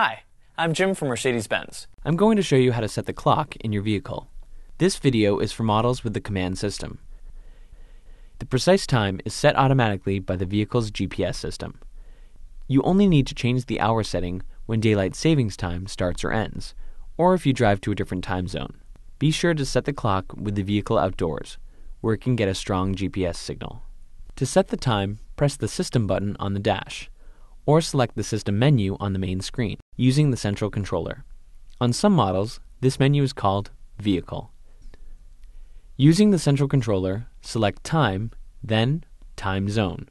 Hi, I'm Jim from Mercedes-Benz. I'm going to show you how to set the clock in your vehicle. This video is for models with the COMAND system. The precise time is set automatically by the vehicle's GPS system. You only need to change the hour setting when daylight savings time starts or ends, or if you drive to a different time zone. Be sure to set the clock with the vehicle outdoors, where it can get a strong GPS signal. To set the time, press the System button on the dash, or select the System menu on the main screen using the central controller. On some models, this menu is called Vehicle. Using the central controller, select Time, then Time Zone.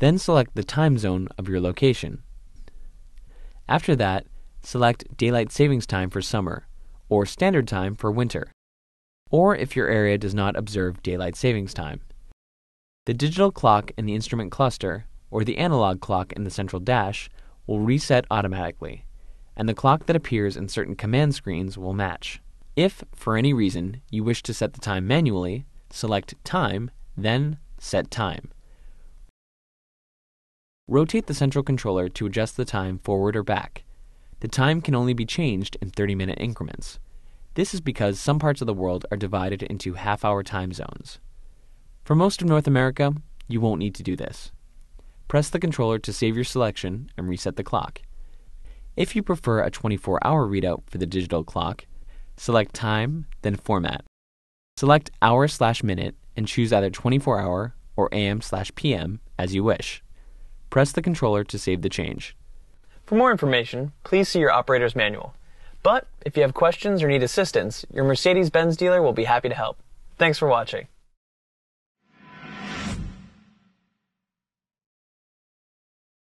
Then select the time zone of your location. After that, select Daylight Savings Time for summer, or Standard Time for winter, or if your area does not observe Daylight Savings Time. The digital clock in the instrument cluster, or the analog clock in the central dash, will reset automatically, and the clock that appears in certain COMAND screens will match. If, for any reason, you wish to set the time manually, select Time, then Set Time. Rotate the central controller to adjust the time forward or back. The time can only be changed in 30 minute increments. This is because some parts of the world are divided into half hour time zones. For most of North America, you won't need to do this. Press the controller to save your selection and reset the clock. If you prefer a 24 hour readout for the digital clock, select Time, then Format. Select Hour slash Minute and choose either 24 hour or AM slash PM as you wish. Press the controller to save the change. For more information, please see your operator's manual. But if you have questions or need assistance, your Mercedes-Benz dealer will be happy to help. Thanks for watching.